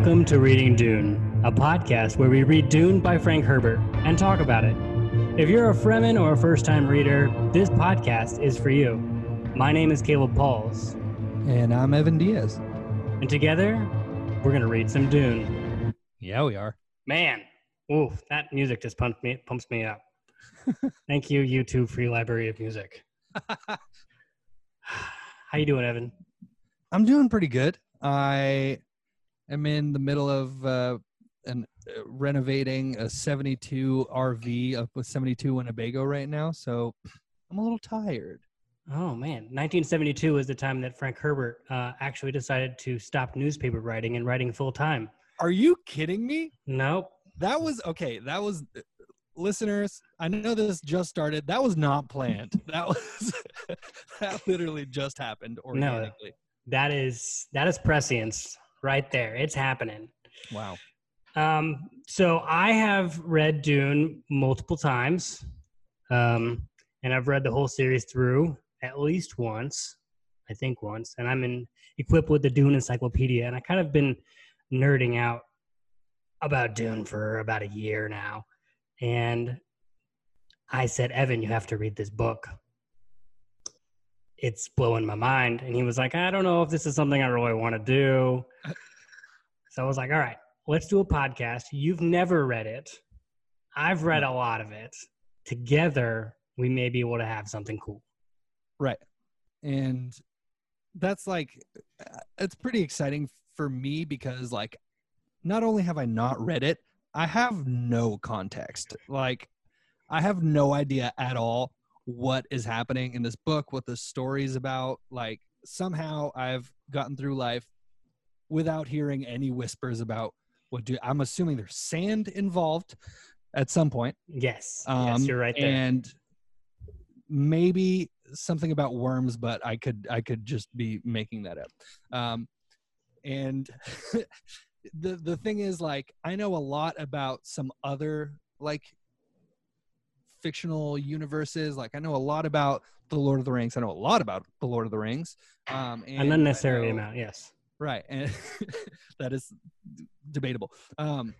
Welcome to Reading Dune, a podcast where we read Dune by Frank Herbert and talk about it. If you're a Fremen or a first time reader, this podcast is for you. My name is Caleb Pauls, And I'm Evan Diaz. and together we're going to read some Dune. Yeah, we are. Man, ooh, that music just pumped me, pumps me up. Thank you, YouTube Free Library of Music. How you doing, Evan? I'm doing pretty good. I am in the middle of uh, an, uh, renovating a 72 RV up with 72 Winnebago right now, so I'm a little tired. Oh man, 1972 was the time that Frank Herbert uh, actually decided to stop newspaper writing and writing full time. Are you kidding me? Nope. That was okay. That was uh, listeners. I know this just started. That was not planned. That was that literally just happened organically. No, That is that is prescience right there. It's happening. Wow. Um, so I have read Dune multiple times, um, and I've read the whole series through at least once, I think once. And I'm in equipped with the Dune Encyclopedia, and I kind of been nerding out about Dune for about a year now. And I said, Evan, you have to read this book. It's blowing my mind. And he was like, I don't know if this is something I really want to do. So I was like, all right, let's do a podcast. You've never read it. I've read a lot of it. Together, we may be able to have something cool. Right. And that's like, uh, it's pretty exciting for me because, like, not only have I not read it, I have no context. Like, I have no idea at all what is happening in this book, what the story is about. Like, somehow I've gotten through life without hearing any whispers about what do I'm assuming there's sand involved at some point. Yes. Um, yes, you're right there. And maybe something about worms, but I could I could just be making that up. Um, and the the thing is, like, I know a lot about some other like fictional universes. Like, I know a lot about the Lord of the Rings. I know a lot about the Lord of the Rings. Um, and An unnecessary know- amount, yes. right and that is debatable um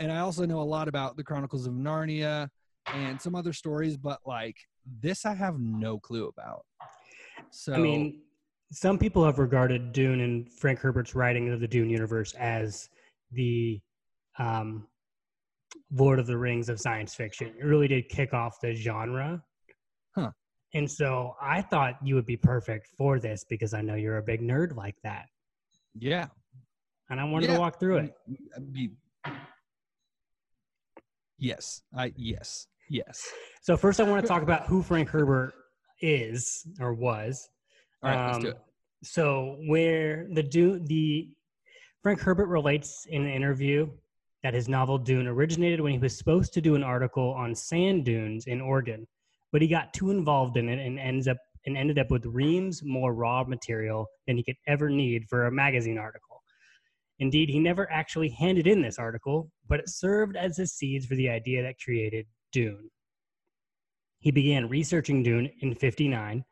and i also know a lot about the chronicles of narnia and some other stories but like this i have no clue about so I mean, some people have regarded Dune and Frank Herbert's writing of the Dune universe as the um, Lord of the Rings of science fiction. It really did kick off the genre. Huh. And so I thought you would be perfect for this because I know you're a big nerd like that. yeah And I wanted Yeah. to walk through it. Yes i yes yes So first, I want to talk about who Frank Herbert is or was. all right let's do Um, it So where the do the Frank Herbert relates in an interview that his novel Dune originated when he was supposed to do an article on sand dunes in Oregon, but he got too involved in it and ends up and ended up with reams more raw material than he could ever need for a magazine article. Indeed, he never actually handed in this article, but it served as the seeds for the idea that created Dune. He began researching Dune in 59,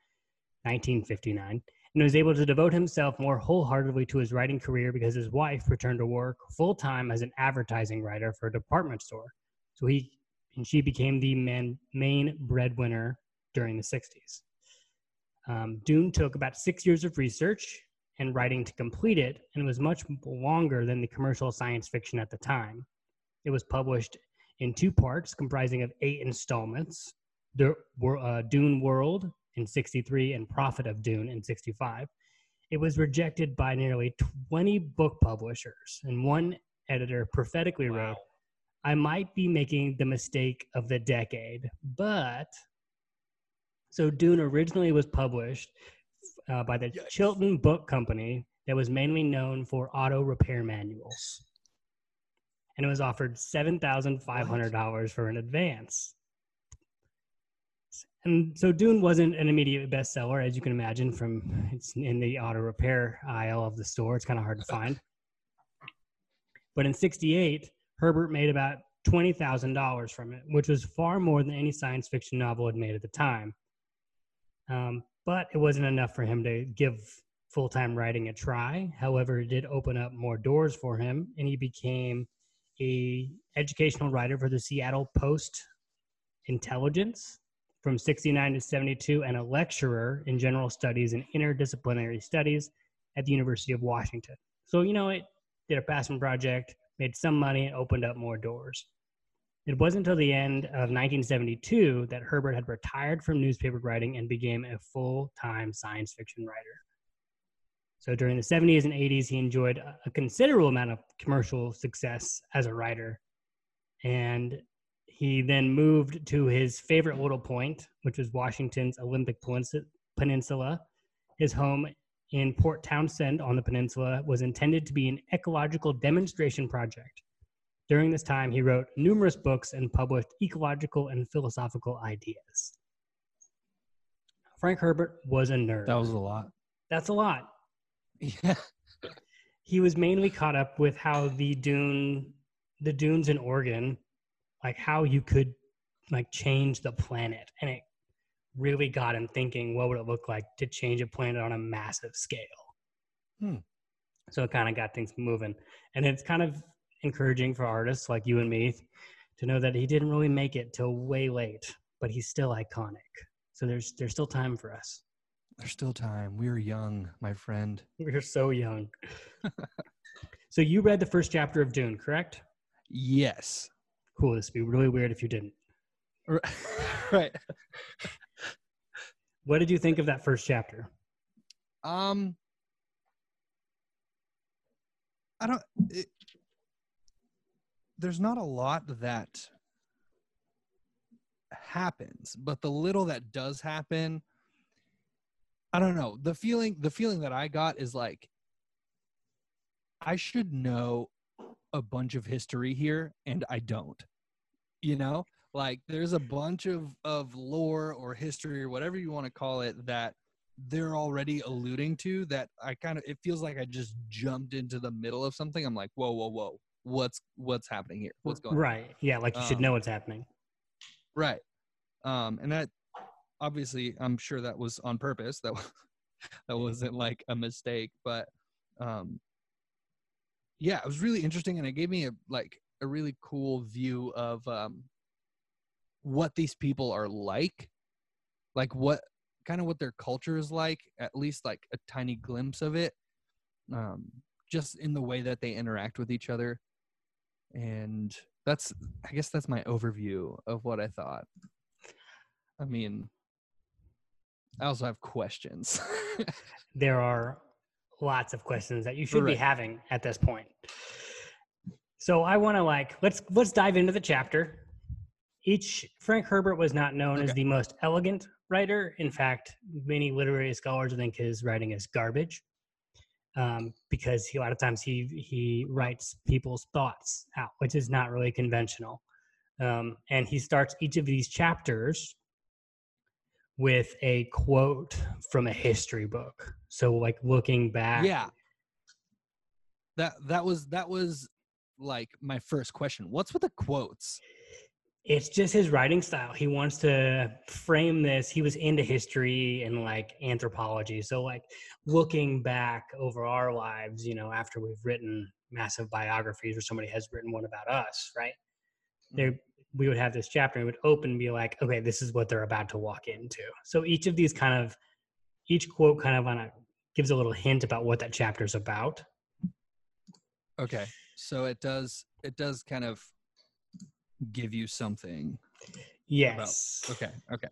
1959, and was able to devote himself more wholeheartedly to his writing career because his wife returned to work full time as an advertising writer for a department store. So he and she became the man, main breadwinner during the 60s. Um, Dune took about six years of research and writing to complete it, and was much longer than the commercial science fiction at the time. It was published in two parts, comprising of eight installments: the uh, Dune World in 63 and Prophet of Dune in 65. It was rejected by nearly 20 book publishers, and one editor prophetically wrote, I might be making the mistake of the decade, but. So Dune originally was published uh, by the Yikes. Chilton Book Company that was mainly known for auto repair manuals. And it was offered $7,500 for an advance. And so Dune wasn't an immediate bestseller, as you can imagine, from it's in the auto repair aisle of the store. It's kind of hard to find. But in 68, Herbert made about $20,000 from it, which was far more than any science fiction novel had made at the time. Um, but it wasn't enough for him to give full time writing a try. However, it did open up more doors for him, and he became a educational writer for the Seattle Post Intelligence from 69 to 72 and a lecturer in general studies and interdisciplinary studies at the University of Washington. So, you know, it did a passion project, made some money, and opened up more doors. It wasn't until the end of 1972 that Herbert had retired from newspaper writing and became a full time science fiction writer. So during the 70s and 80s, he enjoyed a considerable amount of commercial success as a writer. And he then moved to his favorite little point, which was Washington's Olympic Peninsula. His home in Port Townsend on the peninsula was intended to be an ecological demonstration project. During this time, he wrote numerous books and published ecological and philosophical ideas. Frank Herbert was a nerd. That was a lot. That's a lot. Yeah. He was mainly caught up with how the dune, the dunes in Oregon like how you could like change the planet. And it really got him thinking what would it look like to change a planet on a massive scale. Hmm. so it kind of got things moving. And it's kind of encouraging for artists like you and me to know that he didn't really make it till way late but he's still iconic. So there's there's still time for us. There's still time. We're young my friend. We're so young. So you read the first chapter of dune correct? Yes cool. This would be really weird if you didn't. right. what did you think of that first chapter? Um, I don't. It, there's not a lot that happens, but the little that does happen, I don't know. The feeling, the feeling that I got is like, I should know a bunch of history here and I don't. You know, like there's a bunch of of lore or history or whatever you want to call it that they're already alluding to that I kind of it feels like I just jumped into the middle of something. I'm like, "Whoa, whoa, whoa. What's what's happening here? What's going right. on?" Yeah, like you should um, know what's happening. Right. Um and that obviously I'm sure that was on purpose. That was, that wasn't like a mistake, but um yeah, it was really interesting, and it gave me a like a really cool view of um, what these people are like, like what kind of what their culture is like. At least like a tiny glimpse of it, um, just in the way that they interact with each other, and that's I guess that's my overview of what I thought. I mean, I also have questions. there are lots of questions that you should right. be having at this point. So I want to like let's let's dive into the chapter. Each Frank Herbert was not known okay. as the most elegant writer. In fact, many literary scholars think his writing is garbage um, because he, a lot of times he he writes people's thoughts out, which is not really conventional. Um, and he starts each of these chapters with a quote from a history book. So like looking back. Yeah. That that was that was like my first question. What's with the quotes? It's just his writing style. He wants to frame this. He was into history and like anthropology. So like looking back over our lives, you know, after we've written massive biographies or somebody has written one about us, right? There mm-hmm. We would have this chapter and it would open and be like, okay, this is what they're about to walk into. So each of these kind of, each quote kind of on a gives a little hint about what that chapter is about. Okay, so it does it does kind of give you something. Yes. About, okay. Okay.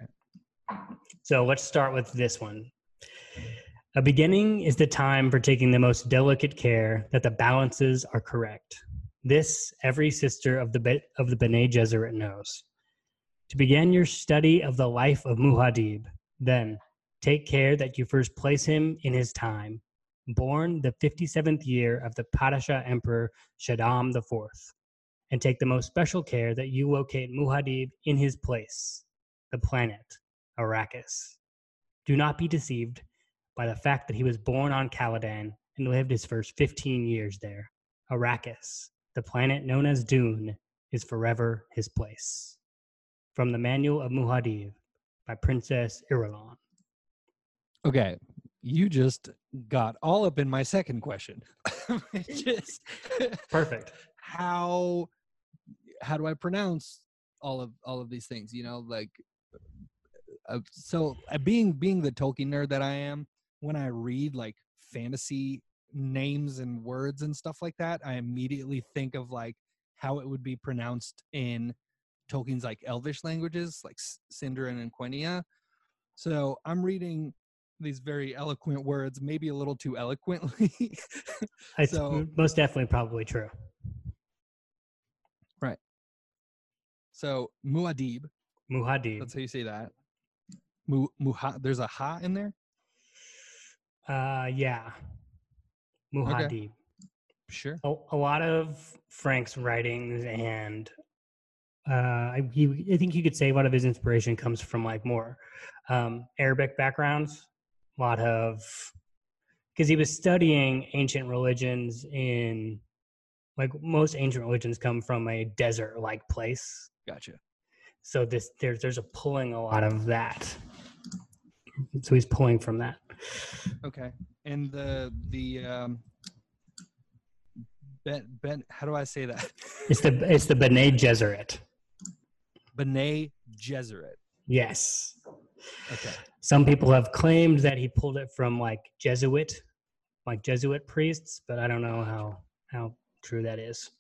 So let's start with this one. A beginning is the time for taking the most delicate care that the balances are correct. This every sister of the of the Bene Gesserit knows. To begin your study of the life of Muhadib, then take care that you first place him in his time, born the 57th year of the Padishah Emperor Shaddam IV, and take the most special care that you locate Muhadib in his place, the planet Arrakis. Do not be deceived by the fact that he was born on Caladan and lived his first 15 years there. Arrakis, the planet known as Dune is forever his place. From the Manual of Muad'Dib by Princess Irulan. Okay. you just got all up in my second question, is Perfect. how how do I pronounce all of all of these things? You know, like uh, so uh, being being the Tolkien nerd that I am, when I read like fantasy names and words and stuff like that, I immediately think of like how it would be pronounced in Tolkien's like Elvish languages, like Sindarin and Quenya. So I'm reading these very eloquent words, maybe a little too eloquently. So- most definitely probably true. Right. So Muad'Dib, Muhad'Dib. that's how you say that. Mu, muha, there's a ha in there. Uh, yeah. Muhad'Dib. Sure. A, a lot of Frank's writings and uh, I, he, I think you could say a lot of his inspiration comes from like more um, Arabic backgrounds. A lot of because he was studying ancient religions in like most ancient religions come from a desert like place. Gotcha. So this there's there's a pulling a lot of that. So he's pulling from that. Okay. And the the um Ben Ben how do I say that? It's the it's the B'nai Gesserit. B'nai Gesserit. Yes. Okay. Some people have claimed that he pulled it from like Jesuit, like Jesuit priests, but I don't know how how true that is.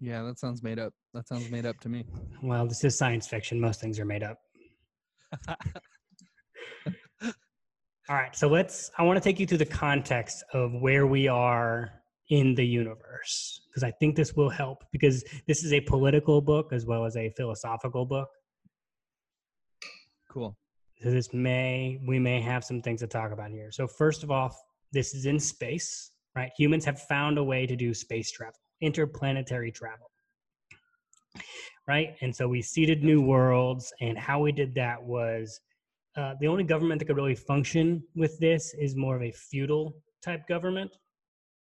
Yeah, that sounds made up. That sounds made up to me. Well, this is science fiction. Most things are made up. All right, so let's. I want to take you through the context of where we are in the universe because I think this will help because this is a political book as well as a philosophical book. Cool. So this may we may have some things to talk about here. So first of all, this is in space, right? Humans have found a way to do space travel, interplanetary travel. Right? And so we seeded new worlds and how we did that was uh, the only government that could really function with this is more of a feudal type government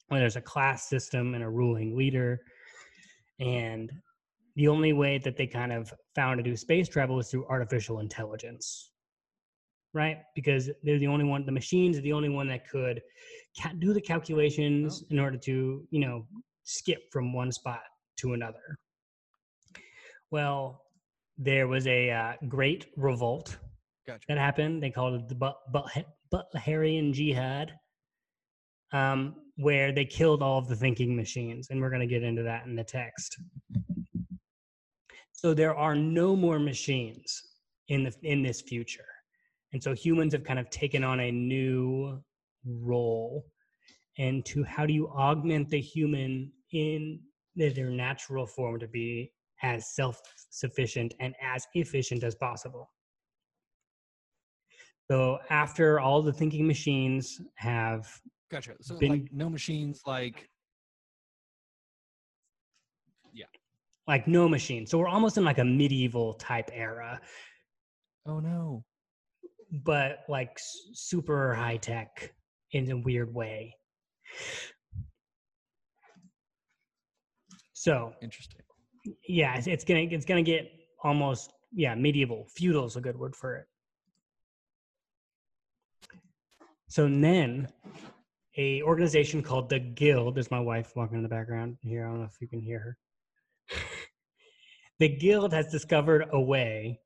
where there's a class system and a ruling leader. And the only way that they kind of found to do space travel is through artificial intelligence right? Because they're the only one the machines are the only one that could ca- do the calculations in order to you know skip from one spot to another. Well there was a uh, great revolt Gotcha. that happened. They called it the but but butlerian jihad um, where they killed all of the thinking machines and we're going to get into that in the text. So there are no more machines in the in this future. And so humans have kind of taken on a new role and to how do you augment the human in their natural form to be as self-sufficient and as efficient as possible so after all the thinking machines have Gotcha. So Been- like no machines like yeah, like no machine so we're almost in like a medieval type era oh no. but like super high tech in a weird way. So Interesting. yeah, it's, it's gonna it's gonna get almost yeah medieval. Feudal is a good word for it. So then, a organization called the Guild. There's my wife walking in the background here. I don't know if you can hear her. the Guild has discovered a way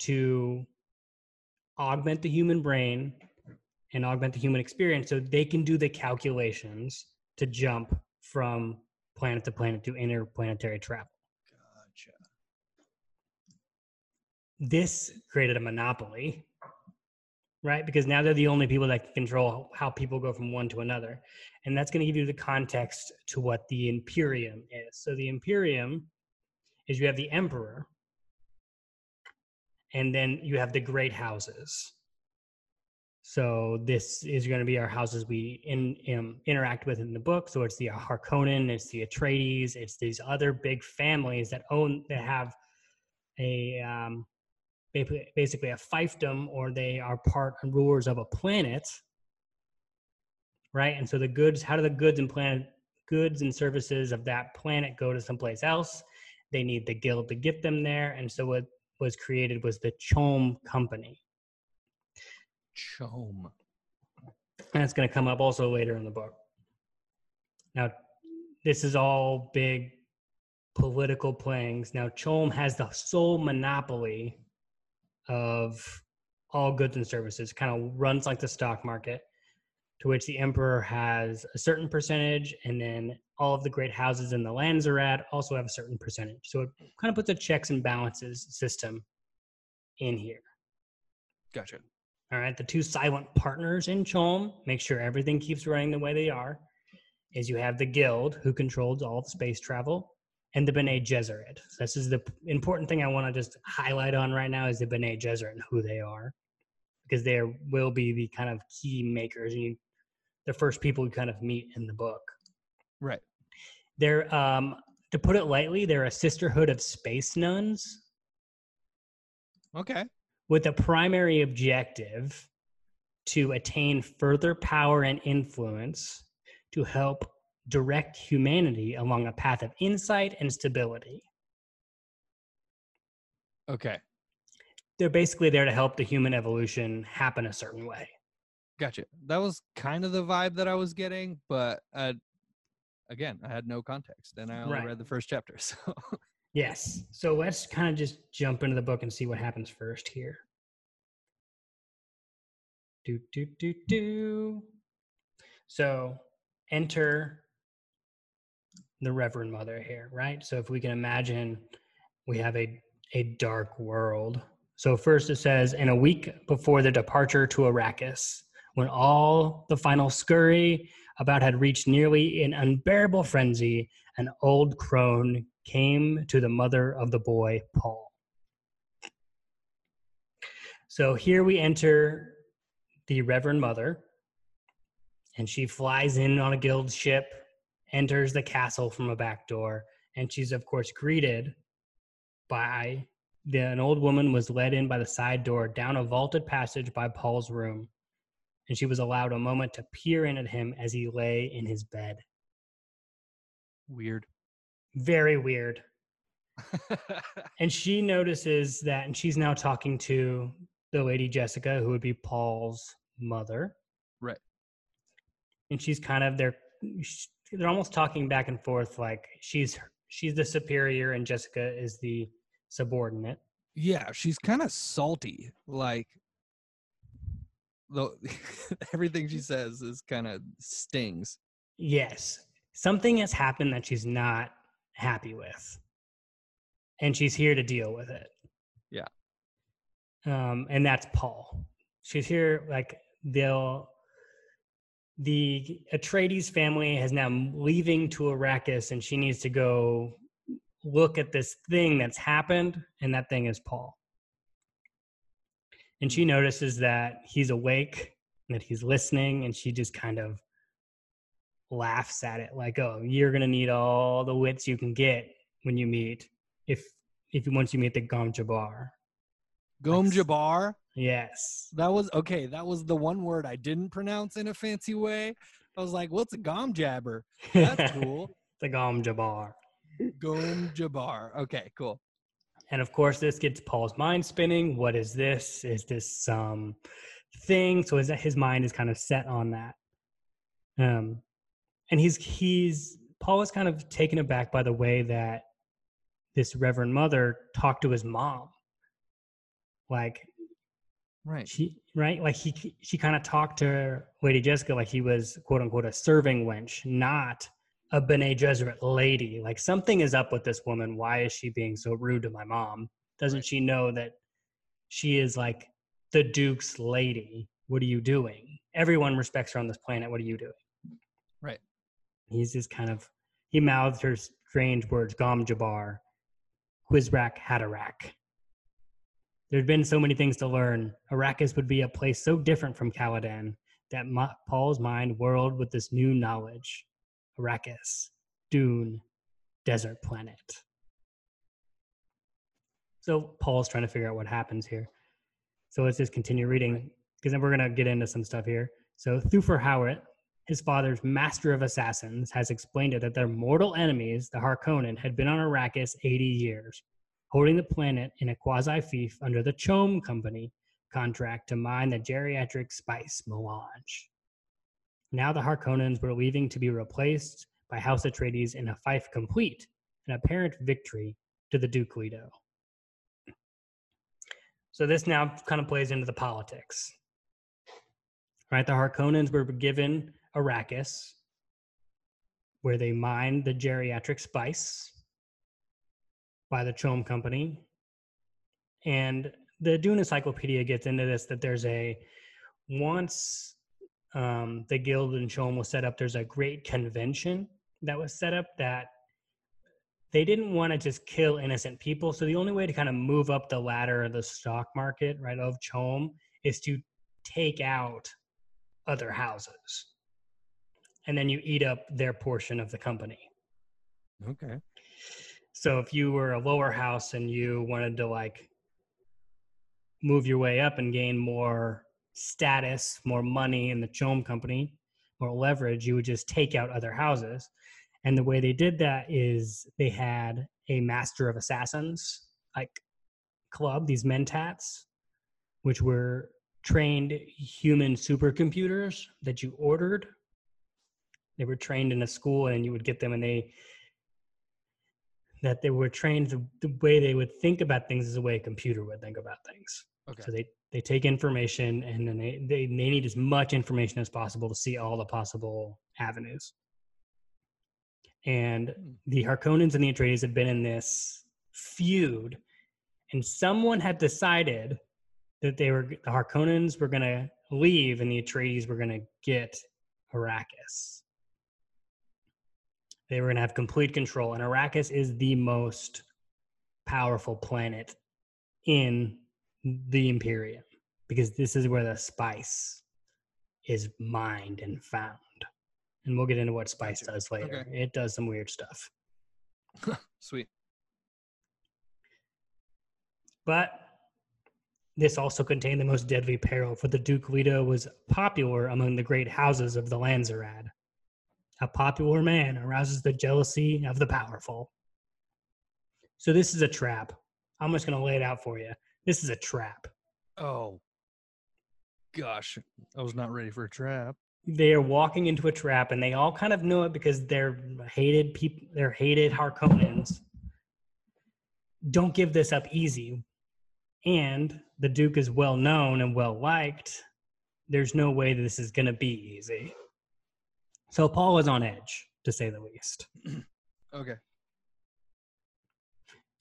to augment the human brain and augment the human experience so they can do the calculations to jump from planet to planet to interplanetary travel. Gotcha. This created a monopoly, right? Because now they're the only people that can control how people go from one to another. And that's going to give you the context to what the Imperium is. So the Imperium is you have the Emperor, and then you have the great houses. So this is going to be our houses we in, in, interact with in the book. So it's the Harkonnen, it's the Atreides, it's these other big families that own that have a um, basically a fiefdom, or they are part and rulers of a planet, right? And so the goods, how do the goods and planet goods and services of that planet go to someplace else? They need the guild to get them there, and so what was created was the CHOAM Company. CHOAM. And it's going to come up also later in the book. Now, this is all big political playings. Now, CHOAM has the sole monopoly of all goods and services, kind of runs like the stock market, to which the emperor has a certain percentage, and then all of the great houses in the Landsraad also have a certain percentage. So it kind of puts a checks and balances system in here. Gotcha. All right, the two silent partners in CHOAM make sure everything keeps running the way they are. Is you have the guild who controls all of space travel, and the Bene Gesserit. This is the important thing I want to just highlight on right now is the Bene Gesserit and who they are, because they will be the kind of key makers and you, the first people you kind of meet in the book. Right. They're, um, to put it lightly, they're a sisterhood of space nuns Okay. with a primary objective to attain further power and influence to help direct humanity along a path of insight and stability. Okay. They're basically there to help the human evolution happen a certain way. Gotcha. That was kind of the vibe that I was getting, but uh, again, I had no context, and I only Right. read the first chapter. So Yes. So let's kind of just jump into the book and see what happens first here. Do, do, do, do. So enter the Reverend Mother here, right? So if we can imagine we have a, a dark world. So first it says, in a week before the departure to Arrakis, when all the final scurry about had reached nearly an unbearable frenzy, an old crone came to the mother of the boy, Paul. So here we enter the Reverend Mother, and she flies in on a guild ship, enters the castle from a back door, and she's, of course, greeted by the, an old woman was led in by the side door down a vaulted passage by Paul's room, and she was allowed a moment to peer in at him as he lay in his bed. weird. Very weird. And she notices that, and she's now talking to the lady Jessica, who would be Paul's mother. Right. And she's kind of they're sh- they're almost talking back and forth, like she's she's the superior and Jessica is the subordinate. yeah, she's kind of salty. Like, though everything she says is kind of stings. Yes, something has happened that she's not happy with, and she's here to deal with it. Yeah. Um, and that's Paul. She's here like they'll. The Atreides family has now leaving to Arrakis, and she needs to go look at this thing that's happened, and that thing is Paul. And she notices that he's awake, and that he's listening, and she just kind of laughs at it like oh you're gonna need all the wits you can get when you meet if if once you meet the gom jabbar Gom Jabbar. Yes That was okay. That was the one word I didn't pronounce in a fancy way. I was like, "What's a gom jabber?" That's cool. the gom jabbar Gom Jabbar. Okay, cool. and of course this gets paul's mind spinning what is this is this some thing so his, his mind is kind of set on that um and he's he's paul is kind of taken aback by the way that this reverend mother talked to his mom like Right. she right? Like he she kind of talked to lady jessica like he was quote unquote a serving wench not a Bene Gesserit lady. Like something is up with this woman. Why is she being so rude to my mom? Doesn't Right. she know that she is like the duke's lady? What are you doing? Everyone respects her on this planet. What are you doing? Right. he's just kind of he mouthed her strange words gom jabbar Kwisatz Haderach There'd been so many things to learn. Arrakis would be a place so different from Caladan that Ma- Paul's mind whirled with this new knowledge. Arrakis, Dune, desert planet. So Paul's trying to figure out what happens here. So let's just continue reading because then we're going to get into some stuff here. So Thufir Hawat, his father's master of assassins, has explained it that their mortal enemies, the Harkonnen, had been on Arrakis 80 years holding the planet in a quasi fief under the CHOAM Company contract to mine the geriatric spice melange. Now the Harkonnens were leaving to be replaced by House Atreides in a fife complete, an apparent victory to the Duke Leto. So this now kind of plays into the politics. Right, the Harkonnens were given Arrakis, where they mined the geriatric spice by the CHOAM Company. And the Dune Encyclopedia gets into this that there's a once um, the guild and CHOAM was set up, there's a great convention that was set up that they didn't want to just kill innocent people. So the only way to kind of move up the ladder of the stock market, right, of CHOAM is to take out other houses. And then you eat up their portion of the company. Okay. So if you were a lower house and you wanted to like move your way up and gain more status, more money in the CHOAM company, more leverage, you would just take out other houses. And the way they did that is they had a master of assassins, like club, these mentats, which were trained human supercomputers that you ordered. They were trained in a school and you would get them and they that they were trained the, the way they would think about things is the way a computer would think about things. Okay. So they they take information and then they, they they need as much information as possible to see all the possible avenues. And Hmm. the Harkonnens and the Atreides have been in this feud, and someone had decided that they were the Harkonnens were going to leave and the Atreides were going to get Arrakis. They were going to have complete control, and Arrakis is the most powerful planet in the Imperium because this is where the spice is mined and found. And we'll get into what spice does later. Okay. It does some weird stuff. Sweet. But this also contained the most deadly peril, for the Duke Leto was popular among the great houses of the Landsraad. A popular man arouses the jealousy of the powerful. So this is a trap. I'm just going to lay it out for you. This is a trap. Oh. Gosh, I was not ready for a trap. They are walking into a trap, and they all kind of know it because they're hated people. They're hated Harkonnens. Don't give this up easy. And the Duke is well known and well liked. There's no way this is going to be easy. So Paul is on edge, to say the least. Okay.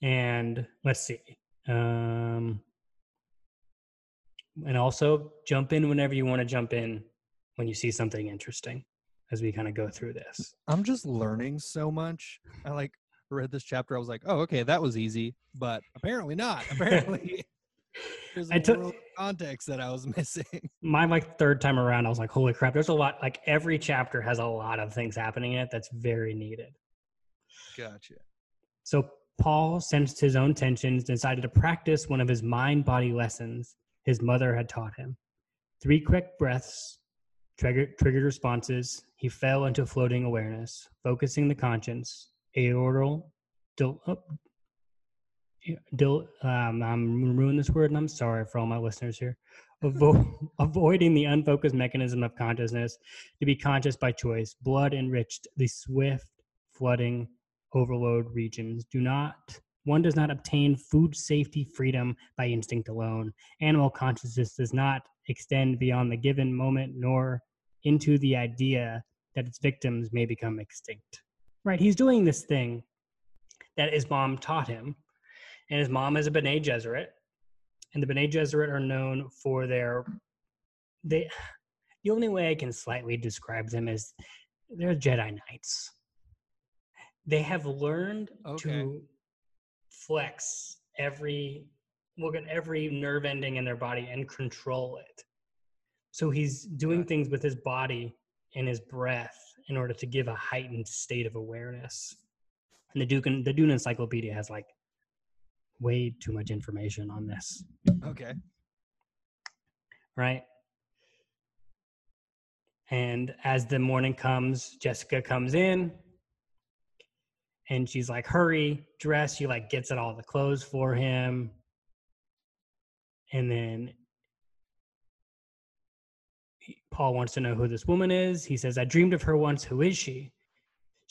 And let's see. Um, and also jump in whenever you want to jump in when you see something interesting as we kind of go through this. I'm just learning so much. I like read this chapter. I was like, oh, okay, that was easy, but apparently not. Apparently, there's a I took- context that I was missing. My like third time around, I was like, holy crap, there's a lot. Like every chapter has a lot of things happening in it that's very needed. Gotcha. So Paul sensed his own tensions, decided to practice one of his mind body lessons his mother had taught him. Three quick breaths triggered, triggered responses. He fell into floating awareness, focusing the conscience, aortal, dil, oh, dil, um, I'm ruining this word and I'm sorry for all my listeners here. Avo- avoiding the unfocused mechanism of consciousness to be conscious by choice. Blood enriched the swift flooding overload regions do not one does not obtain food safety freedom by instinct alone animal consciousness does not extend beyond the given moment nor into the idea that its victims may become extinct right he's doing this thing that his mom taught him and his mom is a Bene Gesserit and the Bene Gesserit are known for their they the only way I can slightly describe them is they're Jedi Knights they have learned Okay. to flex every look at every nerve ending in their body and control it so he's doing Gotcha. things with his body and his breath in order to give a heightened state of awareness and the duke the dune encyclopedia has like way too much information on this Okay. right? And as the morning comes, Jessica comes in and she's like, hurry, dress. She like gets it all the clothes for him. And then Paul wants to know who this woman is. He says, I dreamed of her once. Who is she?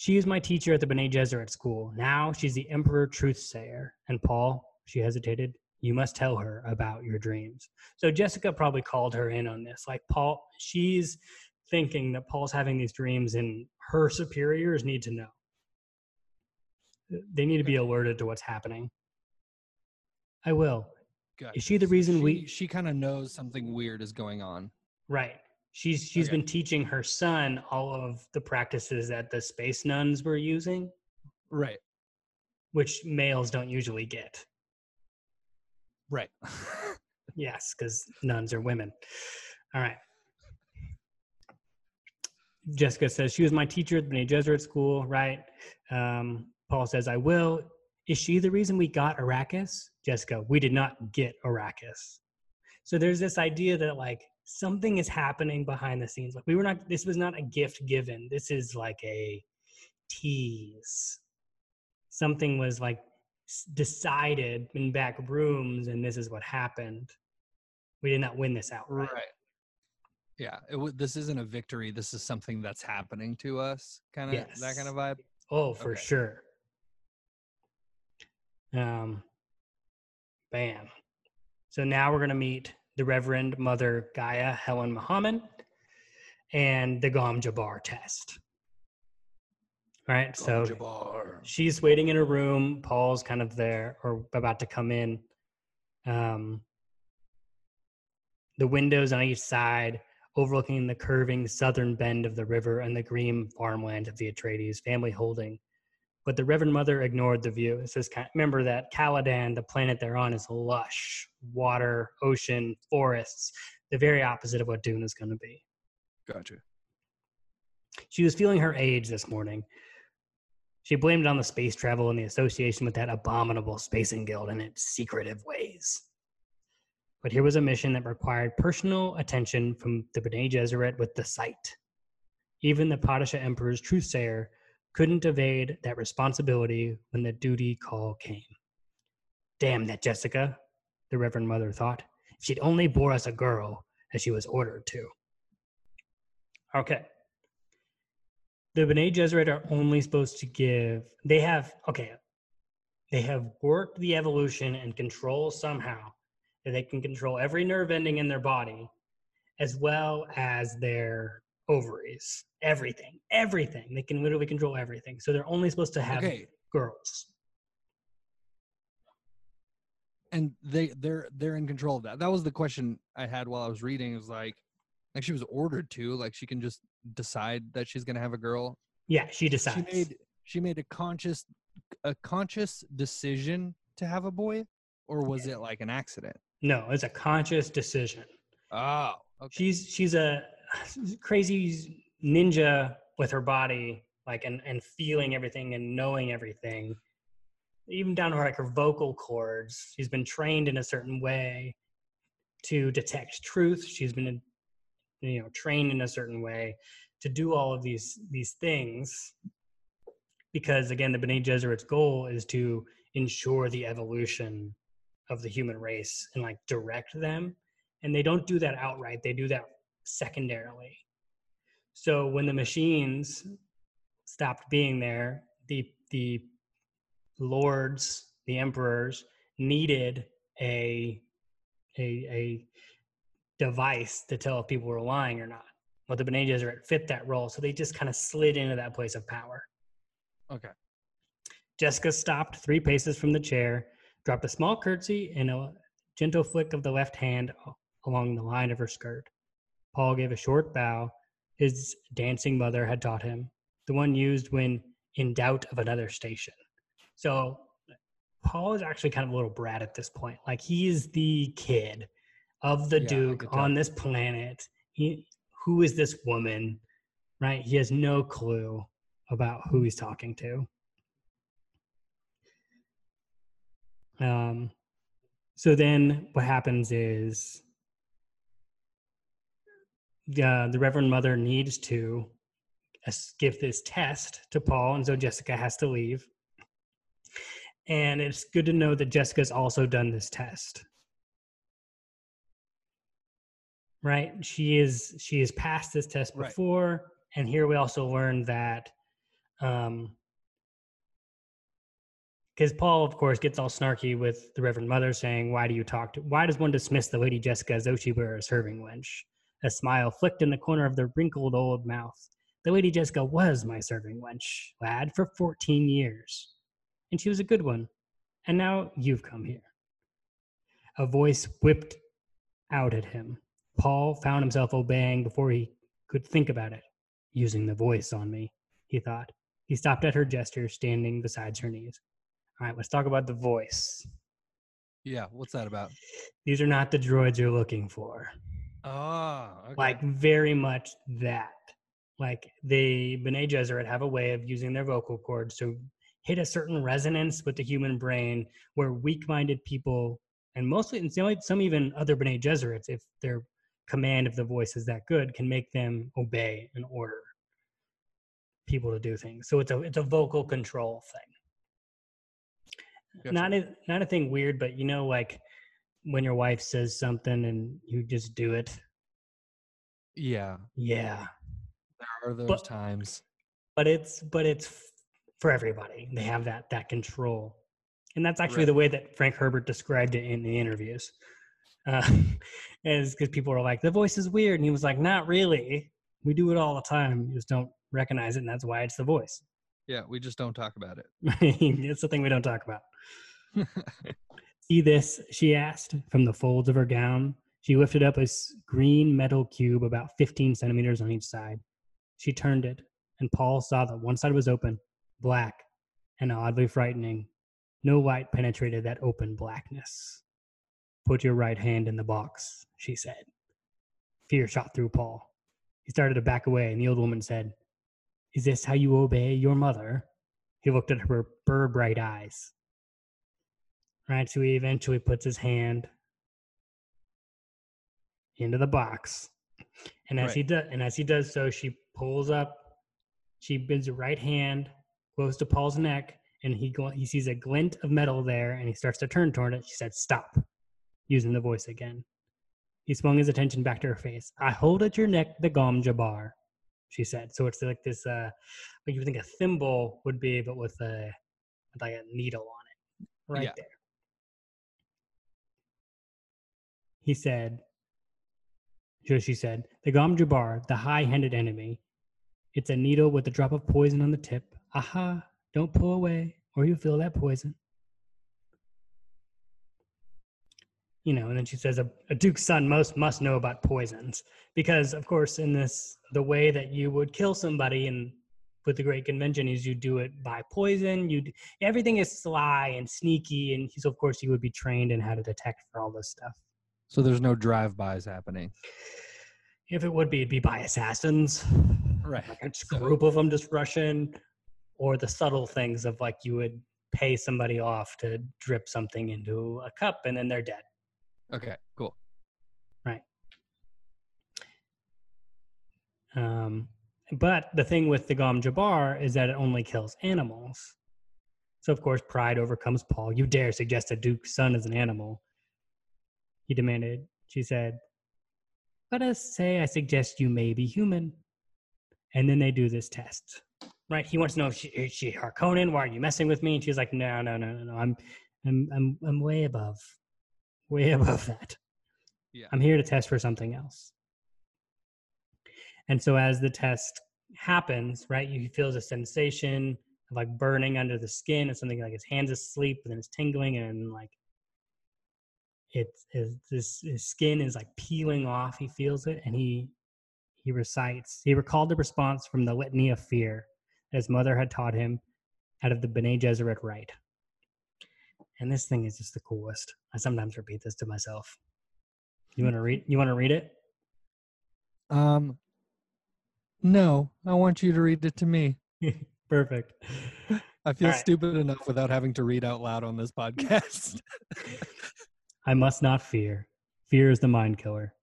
She is my teacher at the Bene Gesserit school. Now she's the Emperor Truthsayer. And Paul, she hesitated, you must tell her about your dreams. So Jessica probably called her in on this. Like Paul, she's thinking that Paul's having these dreams and her superiors need to know. They need to be alerted to what's happening. I will. Is she the reason she, we She kind of knows something weird is going on. Right. She's she's Okay. been teaching her son all of the practices that the space nuns were using, Right. which males don't usually get. Right. Yes, because nuns are women. All right. Jessica says she was my teacher at the Bene Gesserit school, right? Um, Paul says I will. Is she the reason we got Arrakis? Jessica, we did not get Arrakis. So there's this idea that like something is happening behind the scenes. Like we were not. This was not a gift given. This is like a tease. Something was like decided in back rooms, and this is what happened. We did not win this outright. right. Yeah. It, w- this isn't a victory. This is something that's happening to us. Kind of that kind of vibe. Oh, for Okay. sure. Um, bam. So now we're going to meet the Reverend Mother Gaius Helen Mohiam and the Gom Jabbar test. All right. So she's waiting in her room. Paul's kind of there or about to come in. Um, the windows on each side overlooking the curving southern bend of the river and the green farmland of the Atreides family holding. But the Reverend Mother ignored the view. It says, remember that Caladan, the planet they're on, is lush water, ocean, forests, the very opposite of what Dune is going to be. Gotcha. She was feeling her age this morning. She blamed it on the space travel and the association with that abominable spacing guild and its secretive ways. But here was a mission that required personal attention from the Bene Gesserit with the sight. Even the Padishah Emperor's truthsayer couldn't evade that responsibility when the duty call came. Damn that Jessica, the Reverend Mother thought. If she'd only bore us a girl as she was ordered to. Okay. The Bene Gesserit are only supposed to give, they have, okay, they have worked the evolution and control somehow that they can control every nerve ending in their body as well as their ovaries, everything, everything. They can literally control everything. So they're only supposed to have Okay. girls. and they they're they're in control of that. That was the question I had while I was reading. It was like, like she was ordered to, like she can just decide that she's gonna have a girl. Yeah, she decides. She made she made a conscious a conscious decision to have a boy, or was it like an accident? no, it's a conscious decision. Oh, okay. she's she's a crazy ninja with her body like and and feeling everything and knowing everything. Even down to her like her vocal cords she's been trained in a certain way to detect truth. She's been you know trained in a certain way to do all of these these things. Because again the Bene Gesserit's goal is to ensure the evolution of the human race and like direct them. And they don't do that outright. They do that secondarily so when the machines stopped being there the the lords the emperors needed a a a device to tell if people were lying or not well the Bene Gesserit fit that role so they just kind of slid into that place of power okay. Jessica stopped three paces from the chair, dropped a small curtsy and a gentle flick of the left hand along the line of her skirt. Paul gave a short bow his dancing mother had taught him, the one used when in doubt of another station. So Paul is actually kind of a little brat at this point. Like he is the kid of the Yeah, Duke on this planet. He, who is this woman? Right? He has no clue about who he's talking to. Um, so then what happens is the, the Reverend Mother needs to give this test to Paul, and so Jessica has to leave. And it's good to know that Jessica's also done this test. right? She is she has passed this test Right. before, and here we also learned that um because Paul, of course, gets all snarky with the Reverend Mother, saying, "Why do you talk to? Why does one dismiss the Lady Jessica as though she were a serving wench?" A smile flicked in the corner of the wrinkled old mouth. The Lady Jessica was my serving wench, lad, for fourteen years, and she was a good one. And now you've come here. A voice whipped out at him. Paul found himself obeying before he could think about it. Using the voice on me, he thought. He stopped at her gesture, standing beside her knees. All right, let's talk about the voice. Yeah. What's that about? These are not the droids you're looking for. Oh, okay. Like, very much that. Like, the Bene Gesserit have a way of using their vocal cords to hit a certain resonance with the human brain where weak minded people, and mostly, and some, some even other Bene Gesserits, if their command of the voice is that good, can make them obey and order people to do things. So it's a it's a vocal control thing. Gotcha. Not a not a thing weird, but you know, like when your wife says something and you just do it. yeah. Yeah, There are those But- times. but it's but it's for everybody. They have that that control, and that's actually Right. the way that Frank Herbert described it in the interviews. Uh, is because people were like, the voice is weird, and he was like, not really. We do it all the time. You just don't recognize it, and that's why it's the voice. Yeah. We just don't talk about it. it's the thing we don't talk about. See this? She asked from the folds of her gown. She lifted up a green metal cube about 15 centimeters on each side. She turned it, and Paul saw that one side was open, black, and oddly frightening. No light penetrated that open blackness. Put your right hand in the box, she said. Fear shot through Paul. He started to back away, and the old woman said, Is this how you obey your mother? He looked at her burr bright eyes. Right, so he eventually puts his hand into the box. And as he does and as he does so, she pulls up, she bends her right hand close to Paul's neck, and he go, he sees a glint of metal there, and he starts to turn toward it. She said, Stop, using the voice again. He swung his attention back to her face. I hold at your neck the Gom Jabbar, she said. So it's like this uh like you would think a thimble would be, but with a with like a needle on it. Right Yeah. there. He said, so she said, the Gom Jabbar, the high handed enemy. It's a needle with a drop of poison on the tip. Aha, don't pull away, or you'll feel that poison. You know, and then she says a, a duke's son most must know about poisons because, of course, in this, the way that you would kill somebody and with the Great Convention is you do it by poison. You everything is sly and sneaky, and so of course he would be trained in how to detect for all this stuff. So there's no drive-bys happening. If it would be, it'd be by assassins, Right. like a group of them just rush in, or the subtle things of like you would pay somebody off to drip something into a cup and then they're dead. Okay. Cool. Right. Um, but the thing with the Gom Jabbar is that it only kills animals. So, of course, pride overcomes Paul. You dare suggest a duke's son is an animal? He demanded. She said, Let us say I suggest you may be human. And then they do this test. Right? He wants to know if she, is she Harkonnen? Why are you messing with me? And she's like, No, no, no, no, no. I'm, I'm, I'm, I'm way above, way above that. Yeah. I'm here to test for something else. And so as the test happens, right, you feel a sensation of like burning under the skin and something like his hands asleep and then it's tingling and like it's his, this his skin is like peeling off. He feels it and he he recites. He recalled the response from the litany of fear that his mother had taught him out of the Bene Gesserit rite. And this thing is just the coolest. I sometimes repeat this to myself. You want to read? You want to read it? Um. No, I want you to read it to me. Perfect. I feel right. stupid enough without having to read out loud on this podcast. I must not fear. Fear is the mind killer.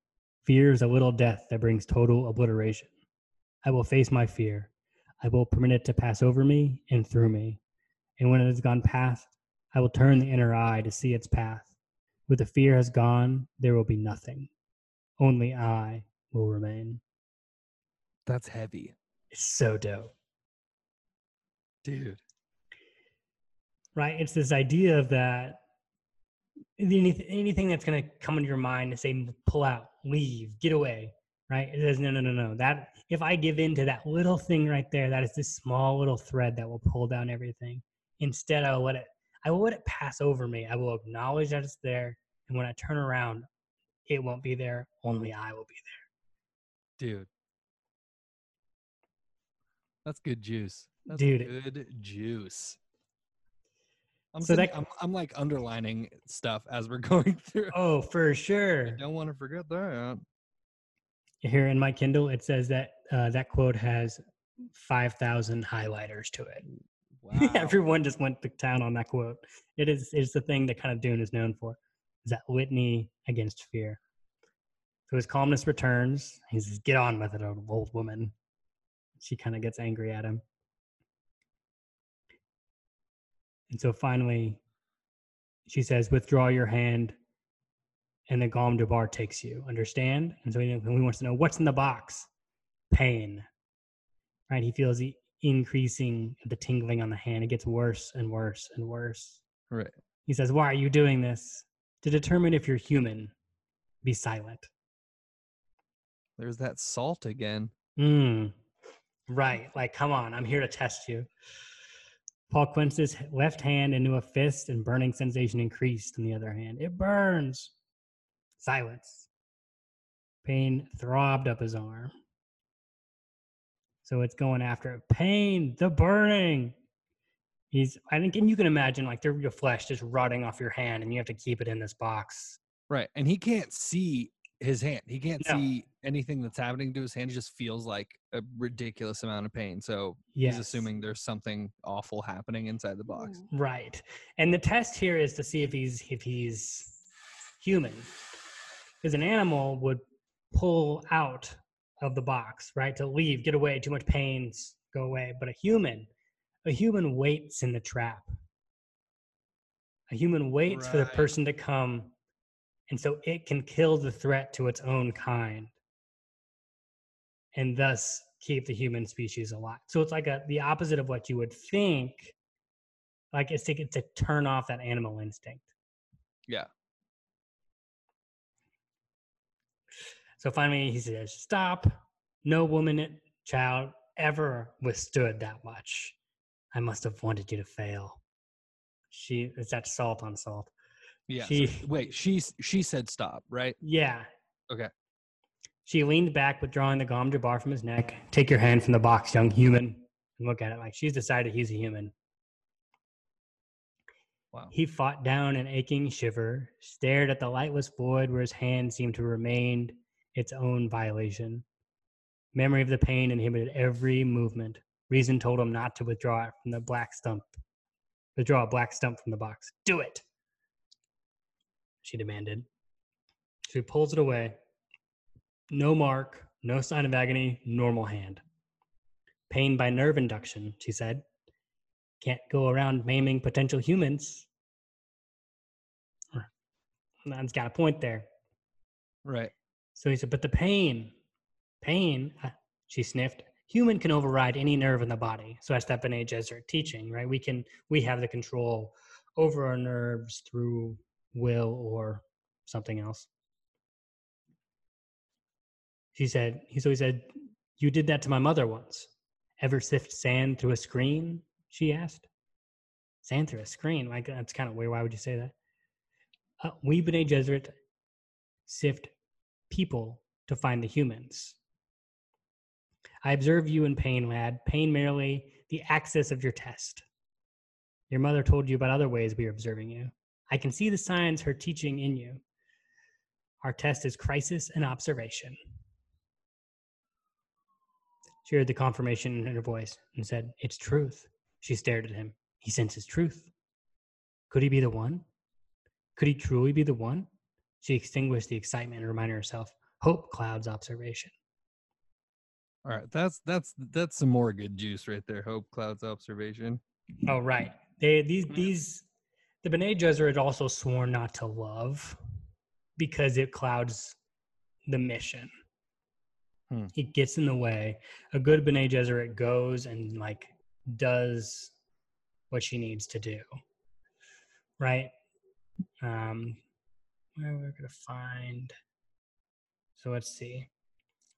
Fear is a little death that brings total obliteration. I will face my fear. I will permit it to pass over me and through me. And when it has gone past, I will turn the inner eye to see its path. When the fear has gone, there will be nothing. Only I will remain. That's heavy, It's so dope. dude. right? It's this idea of that anything, anything that's going to come into your mind to say, pull out, leave, get away, right? It says, no, no, no, no. That if I give in to that little thing right there, that is this small little thread that will pull down everything. Instead, I will let it, I will let it pass over me. I will acknowledge that it's there, and when I turn around, it won't be there. Only I will be there. Dude. That's good juice. That's Dude. good juice. I'm, So sitting- that- I'm I'm like underlining stuff as we're going through. Oh, for sure. I don't want to forget that. Here in my Kindle, it says that uh, that quote has five thousand highlighters to it. Wow. Everyone just went to town on that quote. It is it's the thing that kind of Dune is known for. Is that litany against fear. So his calmness returns. He says, "Get on with it, old woman." She kind of gets angry at him, and so finally, she says, "Withdraw your hand." And the Gom Jabbar takes you. Understand? And so he, he wants to know what's in the box. Pain. Right? He feels the increasing the tingling on the hand. It gets worse and worse and worse. Right. He says, Why are you doing this? To determine if you're human, be silent. There's that salt again. Mm, right. Like, come on, I'm here to test you. Paul Quince's left hand into a fist, and burning sensation increased on the other hand. It burns. Silence. Pain throbbed up his arm. So it's going after it. Pain, the burning. He's, I think, and you can imagine like your flesh just rotting off your hand, and you have to keep it in this box. Right. And he can't see his hand. He can't No. see anything that's happening to his hand. He just feels like a ridiculous amount of pain. So Yes. he's assuming there's something awful happening inside the box. Mm. Right. And the test here is to see if he's if he's human. Because an animal would pull out of the box, right? To leave, get away, too much pains, go away. But a human, a human waits in the trap. A human waits for the person to come and so it can kill the threat to its own kind and thus keep the human species alive. So it's like a the opposite of what you would think like it's to to turn off that animal instinct. Yeah. So finally he says, Stop. No woman, eh, child ever withstood that much. I must have wanted you to fail. She is that salt on salt. Yeah. so- She- wait, she she said stop, right? Yeah. Okay. She leaned back, withdrawing the Gom Jabbar from his neck. Take your hand from the box, young human, and look at it like she's decided he's a human. Wow. He fought down an aching shiver, stared at the lightless void where his hand seemed to remain its own violation. Memory of the pain inhibited every movement. Reason told him not to withdraw it from the black stump. Withdraw a black stump from the box. Do it, she demanded. She pulls it away. No mark, no sign of agony, normal hand. Pain by nerve induction, she said. Can't go around maiming potential humans. Man's got a point there. Right. So he said, but the pain, pain, uh, she sniffed. Human can override any nerve in the body. So that's that Bene Gesserit teaching, right? We can, we have the control over our nerves through will or something else. She said, he always said, you did that to my mother once. Ever sift sand through a screen? She asked. Sand through a screen? Like that's kind of weird. Why would you say that? Uh, we Bene Gesserit sift people to find the humans. I observe you in pain, lad. Pain merely the axis of your test. Your mother told you about other ways we are observing you. I can see the signs her teaching in you. Our test is crisis and observation. She heard the confirmation in her voice and said, It's truth. She stared at him. He senses truth. Could he be the one? Could he truly be the one? She extinguished the excitement and reminded herself, Hope clouds observation. All right. That's that's that's some more good juice right there. Hope clouds observation. Oh, right. They these these the Bene Gesserit also sworn not to love because it clouds the mission. Hmm. He gets in the way. A good Bene Gesserit goes and like does what she needs to do. Right? Um where we're gonna find so let's see.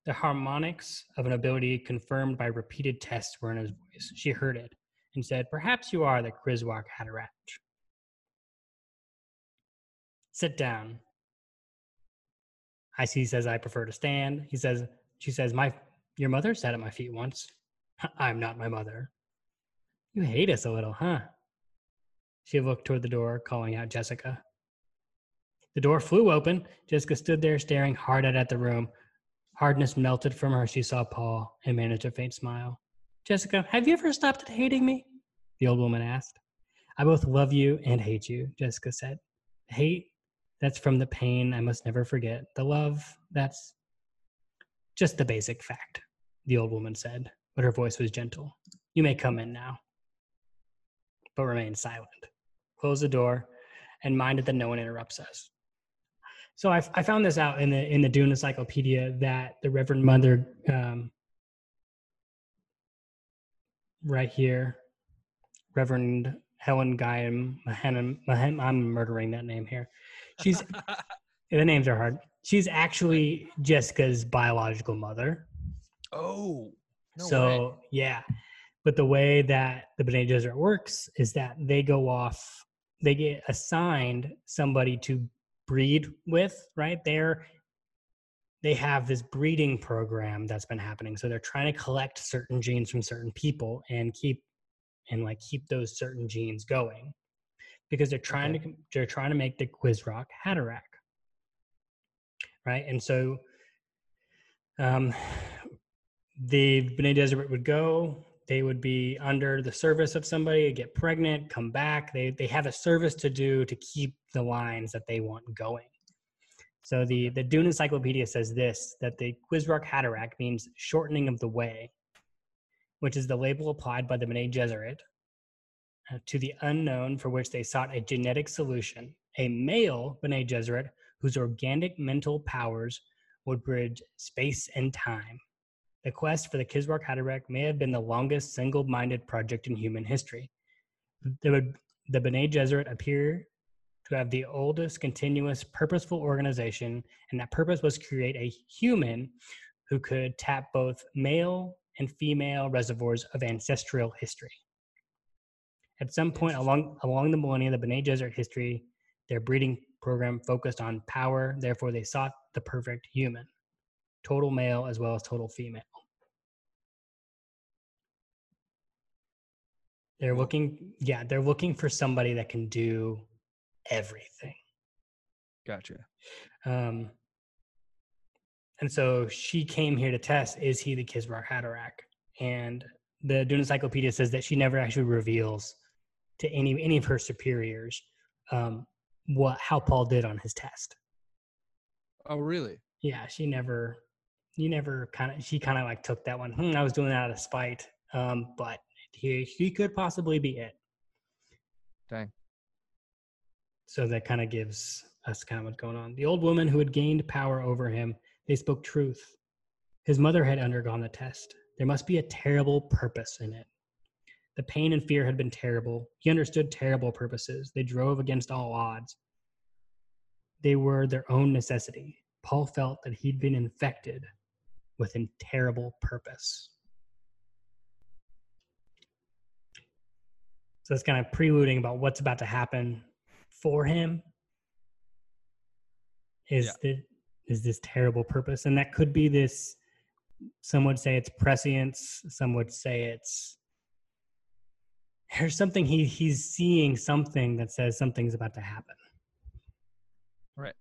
The harmonics of an ability confirmed by repeated tests were in his voice. She heard it and said, Perhaps you are the Kwisatz Haderach. Sit down. I see he says I prefer to stand. He says she says, My your mother sat at my feet once. I'm not my mother. You hate us a little, huh? She looked toward the door, calling out Jessica. The door flew open. Jessica stood there staring hard at the room. Hardness melted from her. She saw Paul and managed a faint smile. Jessica, have you ever stopped hating me? The old woman asked. I both love you and hate you, Jessica said. Hate, that's from the pain I must never forget. The love, that's just the basic fact, the old woman said, but her voice was gentle. You may come in now, but remain silent. Close the door and mind that no one interrupts us. So I, I found this out in the in the Dune Encyclopedia that the Reverend Mother, um, right here, Reverend Helen Guy I'm murdering that name here. She's the names are hard. She's actually Jessica's biological mother. Oh, no so way. yeah, but the way that the Bene Gesserit works is that they go off, they get assigned somebody to breed with. Right They're they have this breeding program that's been happening. So they're trying to collect certain genes from certain people and keep and like keep those certain genes going because they're trying okay. to they're trying to make the Kwisatz Haderach right? And so um, the Bene Gesserit would go, they would be under the service of somebody, get pregnant, come back. They, they have a service to do to keep the lines that they want going. So the, the Dune Encyclopedia says this, that the Kwisatz Haderach means shortening of the way, which is the label applied by the Bene Gesserit uh, to the unknown for which they sought a genetic solution. A male Bene Gesserit whose organic mental powers would bridge space and time. The quest for the Kwisatz Haderach may have been the longest single minded project in human history. The, the Bene Gesserit appear to have the oldest continuous purposeful organization, and that purpose was to create a human who could tap both male and female reservoirs of ancestral history. At some point along, along the millennia, the Bene Gesserit history, their breeding program focused on power. Therefore, they sought the perfect human, total male as well as total female. They're looking, yeah, they're looking for somebody that can do everything. Gotcha. Um, and so she came here to test is he the Kwisatz Haderach? And the Dune Encyclopedia says that she never actually reveals to any any of her superiors um, what how Paul did on his test. Oh, really? Yeah, she never, you never kind of, she kind of like took that one. Hmm, I was doing that out of spite, um, but he he could possibly be it. Dang. So that kind of gives us kind of what's going on. The old woman who had gained power over him, they spoke truth. His mother had undergone the test. There must be a terrible purpose in it. The pain and fear had been terrible. He understood terrible purposes. They drove against all odds. They were their own necessity. Paul felt that he'd been infected with a terrible purpose. So it's kind of preluding about what's about to happen for him. Is yeah. the is this terrible purpose, and that could be this. Some would say it's prescience. Some would say it's there's something he he's seeing something that says something's about to happen. Right.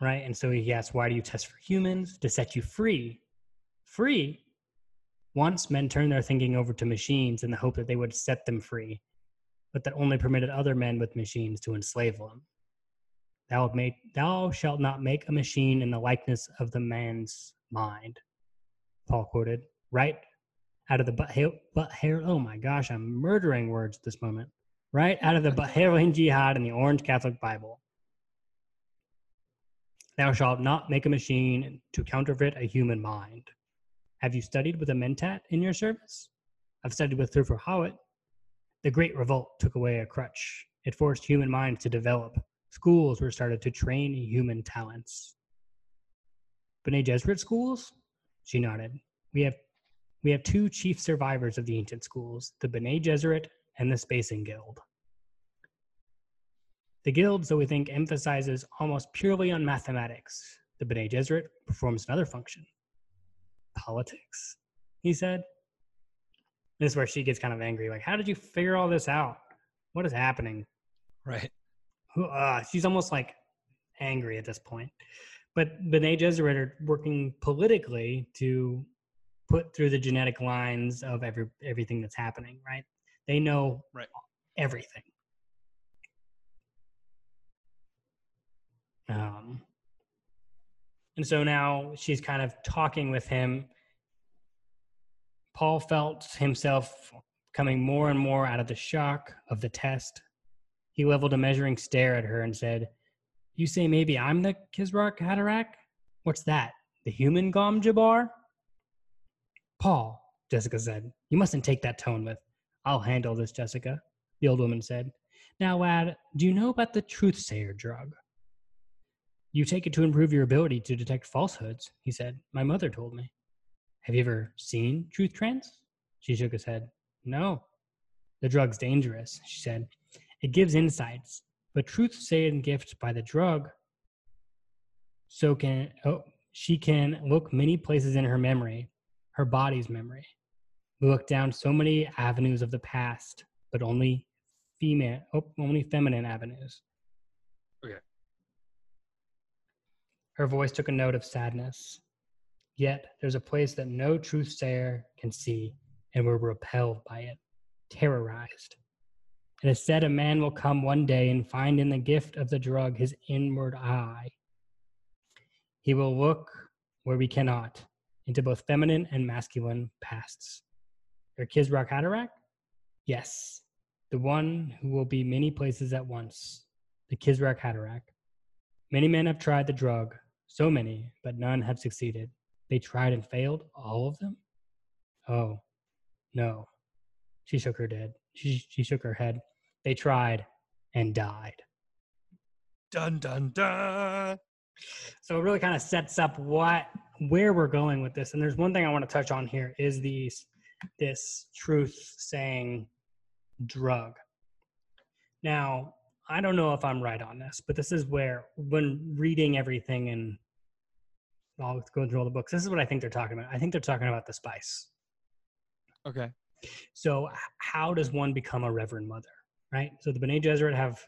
Right. And so he asks, why do you test for humans? To set you free. Free. Once men turned their thinking over to machines in the hope that they would set them free, but that only permitted other men with machines to enslave them. Thou, make, thou shalt not make a machine in the likeness of the man's mind. Paul quoted. Right out of the but but hair. Oh my gosh, I'm murdering words at this moment. Right out of the Butlerian Jihad and the Orange Catholic Bible. Thou shalt not make a machine to counterfeit a human mind. Have you studied with a mentat in your service? I've studied with Thufir Hawat. The Great Revolt took away a crutch. It forced human minds to develop. Schools were started to train human talents. Bene Gesserit schools? She nodded. We have we have two chief survivors of the ancient schools, the Bene Gesserit and the Spacing Guild. The guild, so we think, emphasizes almost purely on mathematics. The Bene Gesserit performs another function politics, he said. This is where she gets kind of angry. Like, how did you figure all this out? What is happening? Right. Uh, she's almost like angry at this point. But Bene Gesserit are working politically to put through the genetic lines of every everything that's happening, right? They know Right. everything. Um, and so now she's kind of talking with him. Paul felt himself coming more and more out of the shock of the test. He leveled a measuring stare at her and said, You say maybe I'm the Kizrak Haderach? What's that? The human Gom Jabbar? Paul, Jessica said, you mustn't take that tone with. I'll handle this, Jessica, the old woman said. Now, lad, do you know about the truth sayer drug? You take it to improve your ability to detect falsehoods, he said. My mother told me. Have you ever seen Truth Trance? She shook his head. No. The drug's dangerous, she said. It gives insights, but truth saying gift by the drug so can oh she can look many places in her memory, her body's memory. We look down so many avenues of the past, but only female oh, only feminine avenues. Okay. Her voice took a note of sadness. Yet there's a place that no truth sayer can see, and we're repelled by it, terrorized. It is said a man will come one day and find in the gift of the drug his inward eye. He will look where we cannot, into both feminine and masculine pasts. Your Kizrak Haderach? Yes, the one who will be many places at once, the Kizrak Haderach. Many men have tried the drug, so many, but none have succeeded. They tried and failed, all of them? Oh, no. She shook her head. She, she shook her head. They tried and died. Dun dun dun. So it really kind of sets up what where we're going with this. And there's one thing I want to touch on here is these this truth saying drug. Now, I don't know if I'm right on this, but this is where when reading everything and I'll go through all the books, this is what I think they're talking about. I think they're talking about the spice. Okay. So, how does one become a reverend mother, right? So the Bene Gesserit have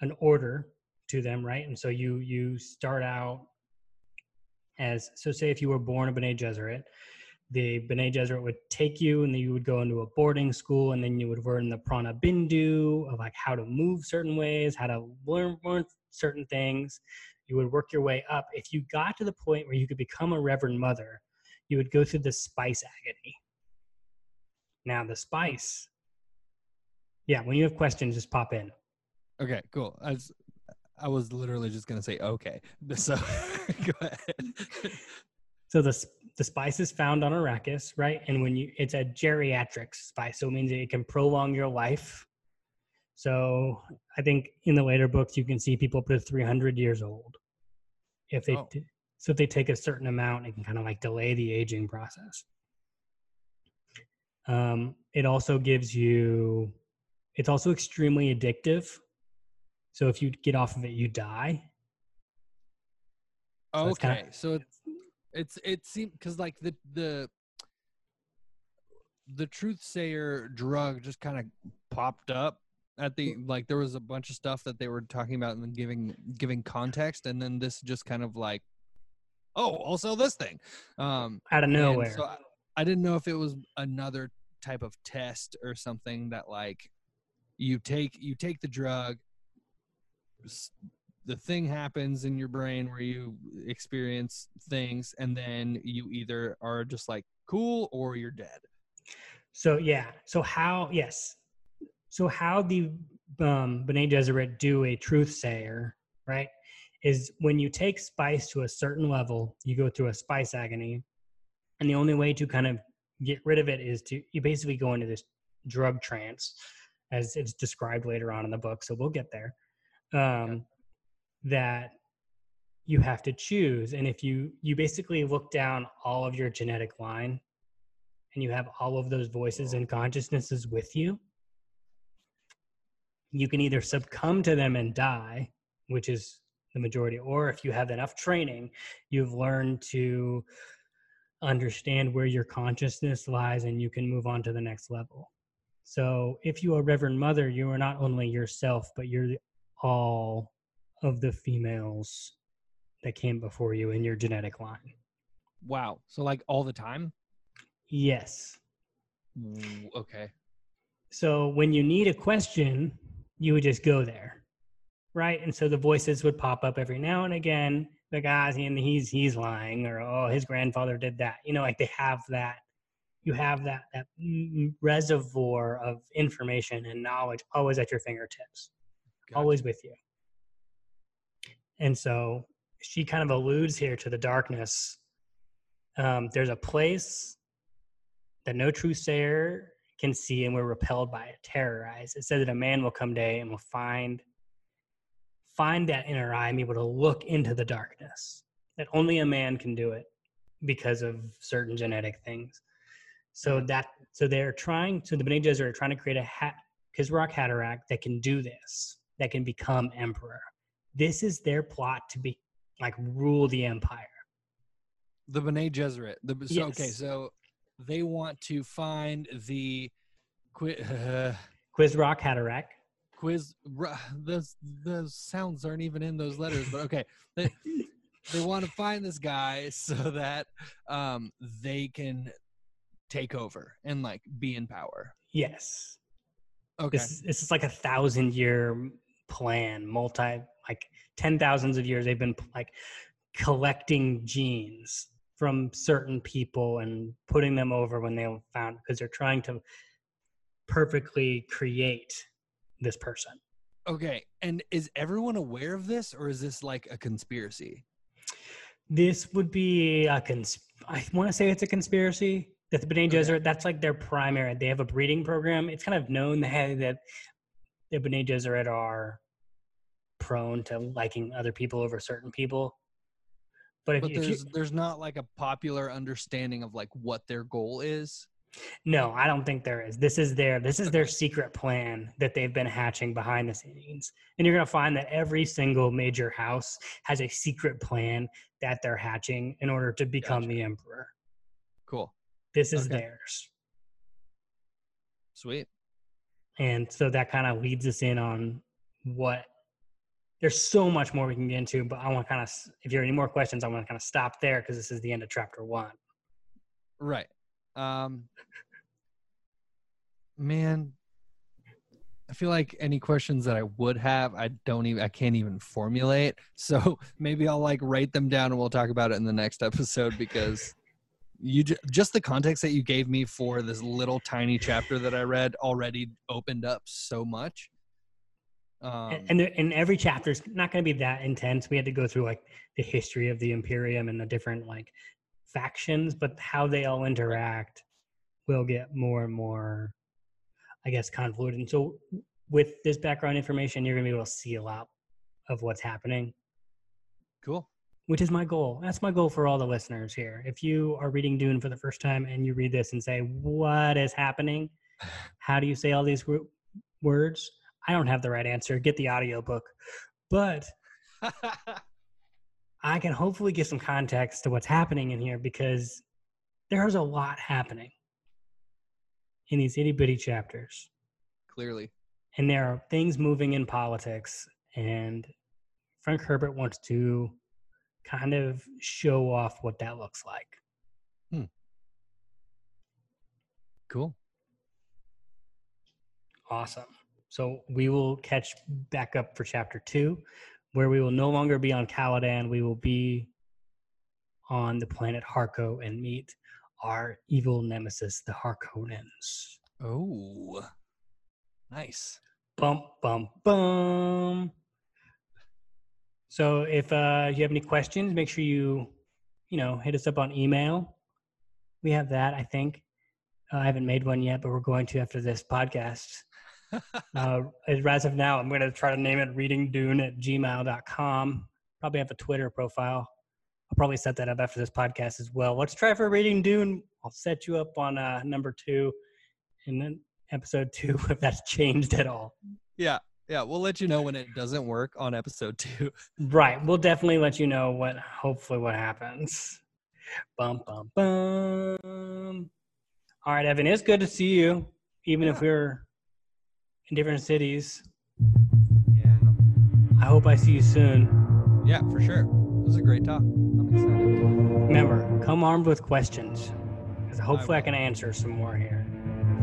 an order to them, right? And so you you start out as so. Say if you were born a Bene Gesserit, the Bene Gesserit would take you, and then you would go into a boarding school, and then you would learn the Prana Bindu of like how to move certain ways, how to learn, learn certain things. You would work your way up. If you got to the point where you could become a reverend mother, you would go through the spice agony. Now the spice. Yeah, when you have questions, just pop in. Okay. Cool. I was, I was literally just gonna say okay. So go ahead. So the the spice is found on Arrakis, right? And when you, it's a geriatric spice, so it means it can prolong your life. So I think in the later books you can see people up to 300 years old. If they, Oh. so if they take a certain amount, it can kind of like delay the aging process. Um, it also gives you, it's also extremely addictive. So if you get off of it, you die. So okay. kinda- so it's it's it seemed because like the the the truth sayer drug just kind of popped up at the like there was a bunch of stuff that they were talking about and then giving giving context and then this just kind of like oh i'll sell this thing um Out of nowhere. so I, I didn't know if it was another type of test or something that like you take you take the drug the thing happens in your brain where you experience things and then you either are just like cool or you're dead So yeah. So how? Yes. So how the um, Gesserit do a truth sayer, right? is when you take spice to a certain level, you go through a spice agony, and the only way to kind of get rid of it is to you basically go into this drug trance, as it's described later on in the book. So we'll get there. Um, That you have to choose, and if you you basically look down all of your genetic line, and you have all of those voices and consciousnesses with you, you can either succumb to them and die, which is the majority, or if you have enough training, you've learned to understand where your consciousness lies and you can move on to the next level. So if you are Reverend Mother, you are not only yourself, but you're all of the females that came before you in your genetic line. Wow. So like all the time? Yes. Okay. So when you need a question, you would just go there, right? And so the voices would pop up every now and again. The guys, and he's he's lying, or oh, his grandfather did that. You know, like they have that. You have that that reservoir of information and knowledge always at your fingertips, Gotcha. always with you. And so she kind of alludes here to the darkness. Um, there's a place that no true sayer can see and we're repelled by it, terrorized. It said that a man will come day and will find find that inner eye and be able to look into the darkness. That only a man can do it because of certain genetic things. So that so they're trying so the Bene Gesserit are trying to create a hat Kizrock Hatterack that can do this, that can become emperor. This is their plot to be like rule the empire. The Bene Gesserit. The, so, Okay, so they want to find the uh, Quizrock Hatterack. quiz. Those those sounds aren't even in those letters, but okay. They, they want to find this guy so that um, they can take over and like be in power. Yes. Okay. This, this is like a thousand year plan, multi like ten thousands of years. They've been like collecting genes from certain people and putting them over when they found because they're trying to perfectly create this person. Okay. And is everyone aware of this or is this like a conspiracy? This would be a cons. I want to say it's a conspiracy. That the Bene Okay. Gesserit, that's like their primary. They have a breeding program. It's kind of known that Bene Gesserit are prone to liking other people over certain people. But if, But if you, there's there's not like a popular understanding of like what their goal is. no, I don't think there is. This is their this is their secret plan that they've been hatching behind the scenes. And you're gonna find that every single major house has a secret plan that they're hatching in order to become Gotcha. the emperor. Cool. This is Okay. theirs. Sweet. And so that kind of leads us in on what there's so much more we can get into but i want to kind of if you have any more questions i want to kind of stop there because this is the end of chapter one Right. Um man, I feel like any questions that I would have, I don't even I can't even formulate. So maybe I'll like write them down and we'll talk about it in the next episode because you ju- just the context that you gave me for this little tiny chapter that I read already opened up so much. Um, and, and, and every chapter is not going to be that intense we had to go through like the history of the imperium and the different like factions but how they all interact will get more and more i guess convoluted and so with this background information you're going to be able to see a lot of what's happening cool. Which is my goal. That's my goal for all the listeners here. If you are reading Dune for the first time and you read this and say, What is happening? How do you say all these wo- words? I don't have the right answer. Get the audiobook. But I can hopefully give some context to what's happening in here because there's a lot happening in these itty bitty chapters. Clearly. And there are things moving in politics. And Frank Herbert wants to kind of show off what that looks like. Hmm. Cool. Awesome. So we will catch back up for chapter two, where we will no longer be on Caladan. We will be on the planet Harko and meet our evil nemesis, the Harkonnens. Oh. Nice. Bum, bum, bum. So if uh, you have any questions, make sure you, you know, hit us up on email. We have that, I think. Uh, I haven't made one yet, but we're going to after this podcast. uh, as of now, I'm going to try to name it readingdune at gmail.com. Probably have a Twitter profile. I'll probably set that up after this podcast as well. Let's try for Reading Dune. I'll set you up on uh, number two and then episode two if that's changed at all. Yeah. Yeah. We'll let you know when it doesn't work on episode two. Right. We'll definitely let you know what, hopefully, what happens. Bum, bum, bum. All right, Evan, it's good to see you, even yeah. if we're in different cities. Yeah. I hope I see you soon. Yeah, for sure. It was a great talk. I'm excited. Remember, come armed with questions. Because hopefully I, I, can answer some more here.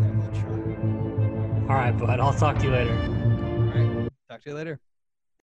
Yeah, All right, bud. I'll talk to you later. Talk to you later.